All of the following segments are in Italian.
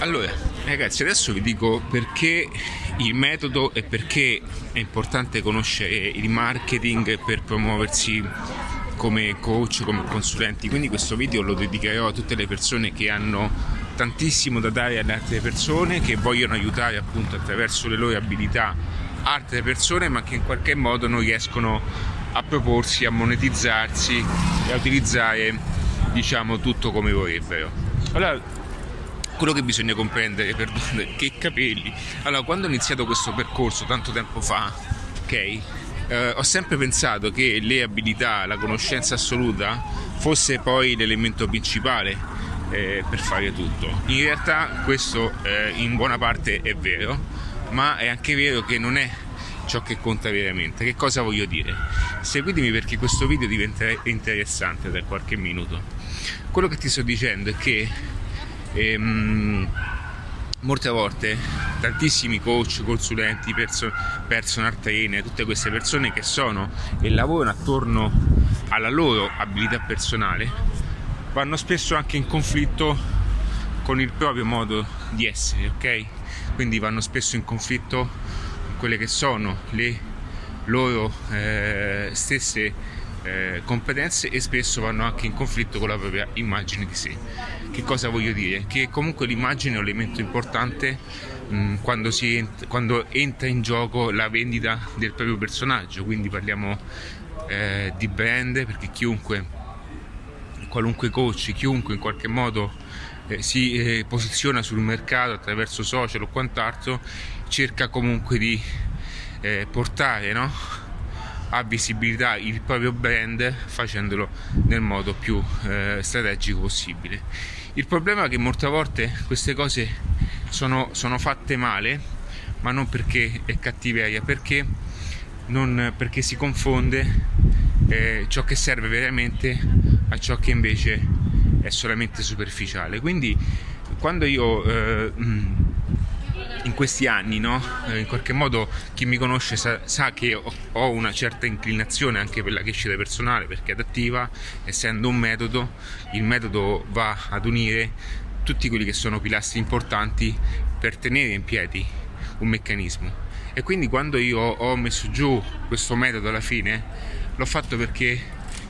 Allora, ragazzi, adesso vi dico perché il metodo e perché è importante conoscere il marketing per promuoversi come coach, come consulenti. Quindi questo video lo dedicherò a tutte le persone che hanno tantissimo da dare alle altre persone, che vogliono aiutare appunto attraverso le loro abilità altre persone, ma che in qualche modo non riescono a proporsi, a monetizzarsi e a utilizzare diciamo tutto come vorrebbero. Allora, quello che bisogna comprendere, perdone, che capelli. Allora, quando ho iniziato questo percorso tanto tempo fa, ok, eh, ho sempre pensato che le abilità, la conoscenza assoluta fosse poi l'elemento principale eh, per fare tutto. In realtà questo eh, in buona parte è vero, ma è anche vero che non è ciò che conta veramente. Che cosa voglio dire? Seguitemi perché questo video diventerà interessante tra qualche minuto. Quello che ti sto dicendo è che ehm, molte volte tantissimi coach, consulenti, perso- personal trainer, tutte queste persone che sono e lavorano attorno alla loro abilità personale, vanno spesso anche in conflitto con il proprio modo di essere, ok? Quindi vanno spesso in conflitto con quelle che sono le loro eh, stesse eh, competenze e spesso vanno anche in conflitto con la propria immagine di sé. Che cosa voglio dire? Che comunque l'immagine è un elemento importante mh, mm, quando, ent- quando, entra in gioco la vendita del proprio personaggio, quindi parliamo eh, di brand perché chiunque, qualunque coach, chiunque in qualche modo eh, si eh, posiziona sul mercato attraverso social o quant'altro, cerca comunque di eh, portare no? a visibilità il proprio brand facendolo nel modo più eh, strategico possibile. Il problema è che molte volte queste cose sono, sono fatte male, ma non perché è cattiveria, perché, non, perché si confonde eh, ciò che serve veramente a ciò che invece è solamente superficiale. Quindi quando io eh, in questi anni, no? eh, in qualche modo chi mi conosce sa, sa che ho, una certa inclinazione anche per la crescita personale perché adattiva, essendo un metodo, il metodo va ad unire tutti quelli che sono pilastri importanti per tenere in piedi un meccanismo. E quindi quando io ho messo giù questo metodo alla fine, l'ho fatto perché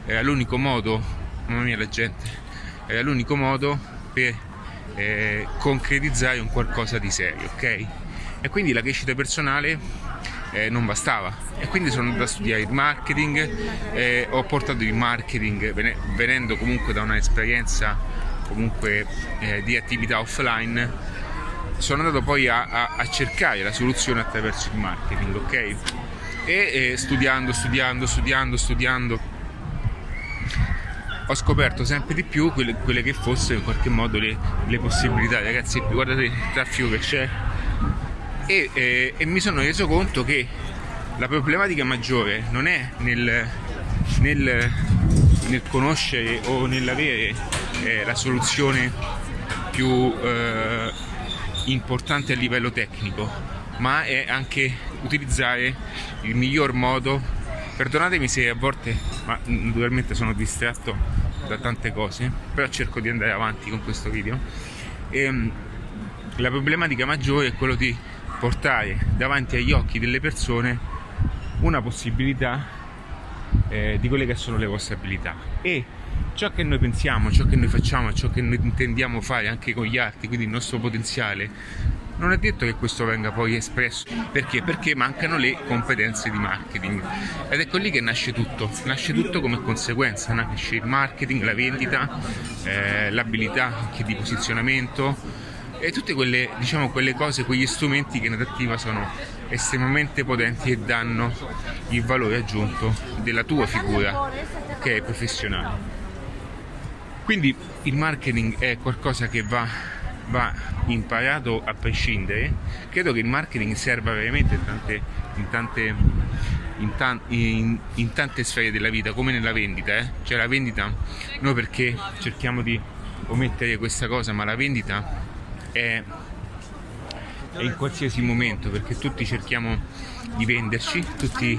era l'unico modo, mamma mia la gente, era l'unico modo per eh, concretizzare un qualcosa di serio, ok? E quindi la crescita personale eh, non bastava e quindi sono andato a studiare il marketing, eh, ho portato il marketing venendo comunque da un'esperienza comunque eh, di attività offline sono andato poi a, a, a, cercare la soluzione attraverso il marketing, ok? E eh, studiando, studiando, studiando, studiando ho scoperto sempre di più quelle, quelle che fossero in qualche modo le, le, possibilità. Ragazzi, guardate il traffico che c'è. E, eh, e, mi sono reso conto che la problematica maggiore non è nel, nel, nel conoscere o nell'avere eh, la soluzione più eh, importante a livello tecnico, ma è anche utilizzare il miglior modo Perdonatemi se a volte, ma naturalmente sono distratto da tante cose, però cerco di andare avanti con questo video. E, ehm, la problematica maggiore è quello di portare davanti agli occhi delle persone una possibilità eh, di quelle che sono le vostre abilità e ciò che noi pensiamo, ciò che noi facciamo, ciò che noi intendiamo fare anche con gli altri, quindi il nostro potenziale non è detto che questo venga poi espresso. Perché? Perché mancano le competenze di marketing. Ed ecco lì che nasce tutto. Nasce tutto come conseguenza. Nasce il marketing, la vendita, eh, l'abilità anche di posizionamento e tutte quelle, diciamo, quelle cose, quegli strumenti che in adattiva sono estremamente potenti e danno il valore aggiunto della tua figura che è professionale. Quindi il marketing è qualcosa che va va imparato a prescindere, credo che il marketing serva veramente in tante, in tante, in tan, in, tante sfere della vita, come nella vendita. Eh? Cioè la vendita, noi perché cerchiamo di omettere questa cosa, ma la vendita è, è in qualsiasi momento, perché tutti cerchiamo di venderci, tutti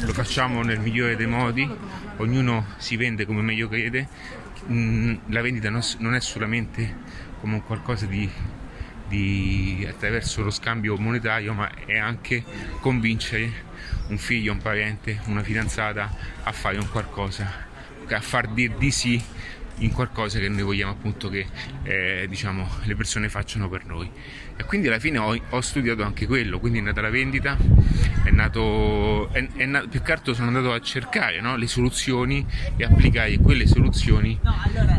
lo facciamo nel migliore dei modi, ognuno si vende come meglio crede, mm, la vendita non è solamente come un qualcosa di di, attraverso lo scambio monetario, ma è anche convincere un figlio, un parente, una fidanzata a fare un qualcosa, a far dir di sì in qualcosa che noi vogliamo appunto che eh, diciamo, le persone facciano per noi. E quindi alla fine ho, ho, studiato anche quello, quindi è nata la vendita, è nato, è, è nato più che altro sono andato a cercare no, le soluzioni e applicare quelle soluzioni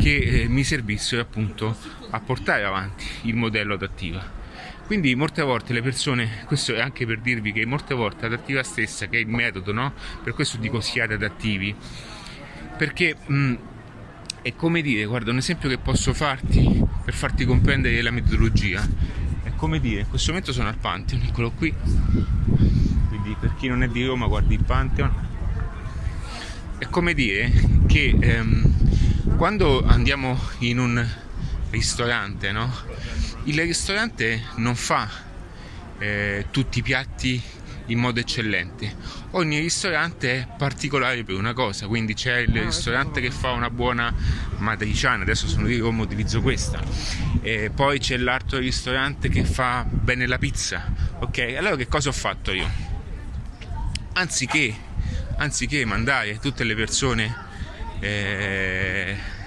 che eh, mi servissero appunto a portare avanti il modello adattiva. Quindi molte volte le persone, questo è anche per dirvi che molte volte adattiva stessa, che è il metodo, no? Per questo dico siate adattivi, perché mh, è come dire, guarda, un esempio che posso farti per farti comprendere la metodologia. È come dire, in questo momento sono al Pantheon, eccolo qui. Quindi per chi non è di Roma guardi il Pantheon. È come dire che ehm, quando andiamo in un ristorante, no? Il ristorante non fa eh, tutti i piatti in modo eccellente. Ogni ristorante è particolare per una cosa, quindi c'è il ah, ristorante che fa una buona matriciana, adesso sono di Roma utilizzo questa, e poi c'è l'altro ristorante che fa bene la pizza, ok? Allora che cosa ho fatto io? Anziché, anziché mandare tutte le persone... Eh,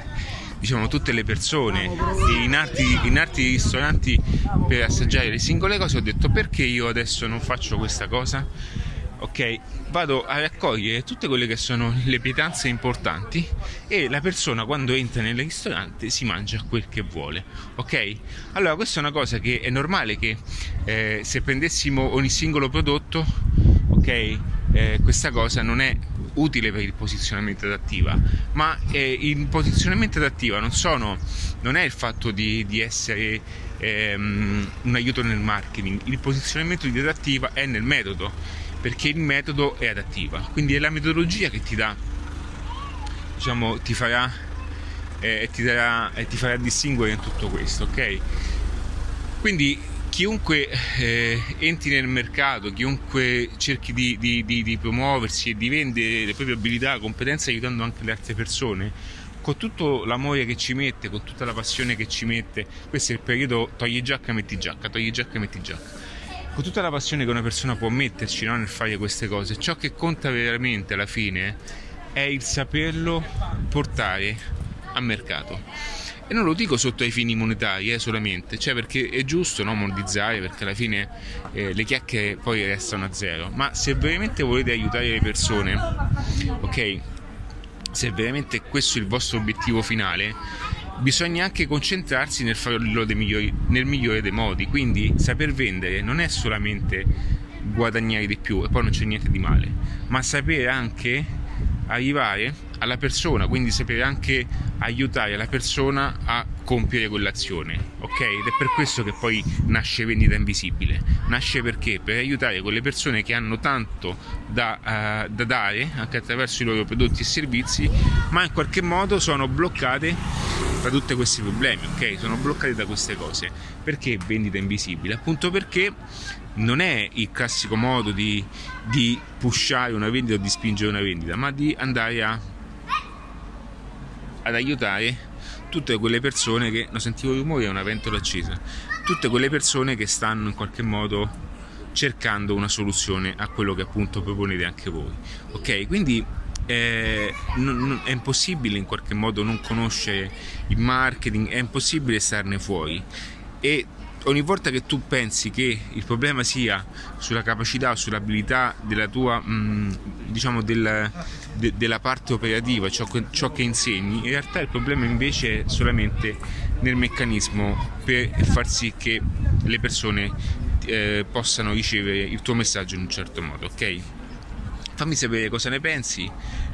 diciamo, tutte le persone in altri, in altri ristoranti per assaggiare le singole cose, ho detto perché io adesso non faccio questa cosa? ok? Vado a raccogliere tutte quelle che sono le pietanze importanti e la persona quando entra nel ristorante si mangia quel che vuole, ok? Allora questa è una cosa che è normale che eh, se prendessimo ogni singolo prodotto, ok? Eh, questa cosa non è utile per il posizionamento adattiva, ma eh, il posizionamento adattiva non, sono, non è il fatto di, di essere ehm, un aiuto nel marketing, il posizionamento di adattiva è nel metodo, perché il metodo è adattiva, quindi è la metodologia che ti dà, diciamo, ti farà eh, ti, darà, e ti farà distinguere in tutto questo, ok? Quindi chiunque eh, entri nel mercato, chiunque cerchi di, di, di, di, promuoversi e di vendere le proprie abilità, competenze aiutando anche le altre persone, con tutto l'amore che ci mette, con tutta la passione che ci mette, questo è il periodo togli giacca, metti giacca, togli giacca, metti giacca. Con tutta la passione che una persona può metterci no, nel fare queste cose, ciò che conta veramente alla fine è il saperlo portare a mercato e non lo dico sotto ai fini monetari eh, solamente, cioè perché è giusto no, monetizzare perché alla fine eh, le chiacchiere poi restano a zero, ma se veramente volete aiutare le persone, ok, se veramente questo è il vostro obiettivo finale, bisogna anche concentrarsi nel farlo migliori, nel migliore dei modi, quindi saper vendere non è solamente guadagnare di più e poi non c'è niente di male, ma sapere anche arrivare alla persona, quindi sapere anche aiutare la persona a compiere quell'azione, ok? Ed è per questo che poi nasce vendita invisibile. Nasce perché? Per aiutare quelle persone che hanno tanto da, uh, da dare anche attraverso i loro prodotti e servizi, ma in qualche modo sono bloccate da tutti questi problemi, ok? Sono bloccate da queste cose. Perché vendita invisibile? Appunto perché non è il classico modo di, di pushare una vendita o di spingere una vendita, ma di andare a, ad aiutare tutte quelle persone che, non sentivo rumore, è una ventola accesa, tutte quelle persone che stanno in qualche modo cercando una soluzione a quello che appunto proponete anche voi. Ok, quindi eh, non, non, è impossibile in qualche modo non conoscere il marketing, è impossibile starne fuori. E ogni volta che tu pensi che il problema sia sulla capacità o sull'abilità della tua mh, mm, diciamo del, de, della parte operativa ciò che, ciò che, insegni in realtà il problema invece è solamente nel meccanismo per far sì che le persone eh, possano ricevere il tuo messaggio in un certo modo ok? Fammi sapere cosa ne pensi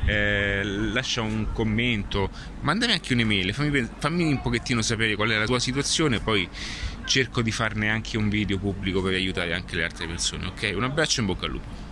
eh, lascia un commento mandami anche un'email fammi, fammi un pochettino sapere qual è la tua situazione poi cerco di farne anche un video pubblico per aiutare anche le altre persone ok? Un abbraccio in bocca al lupo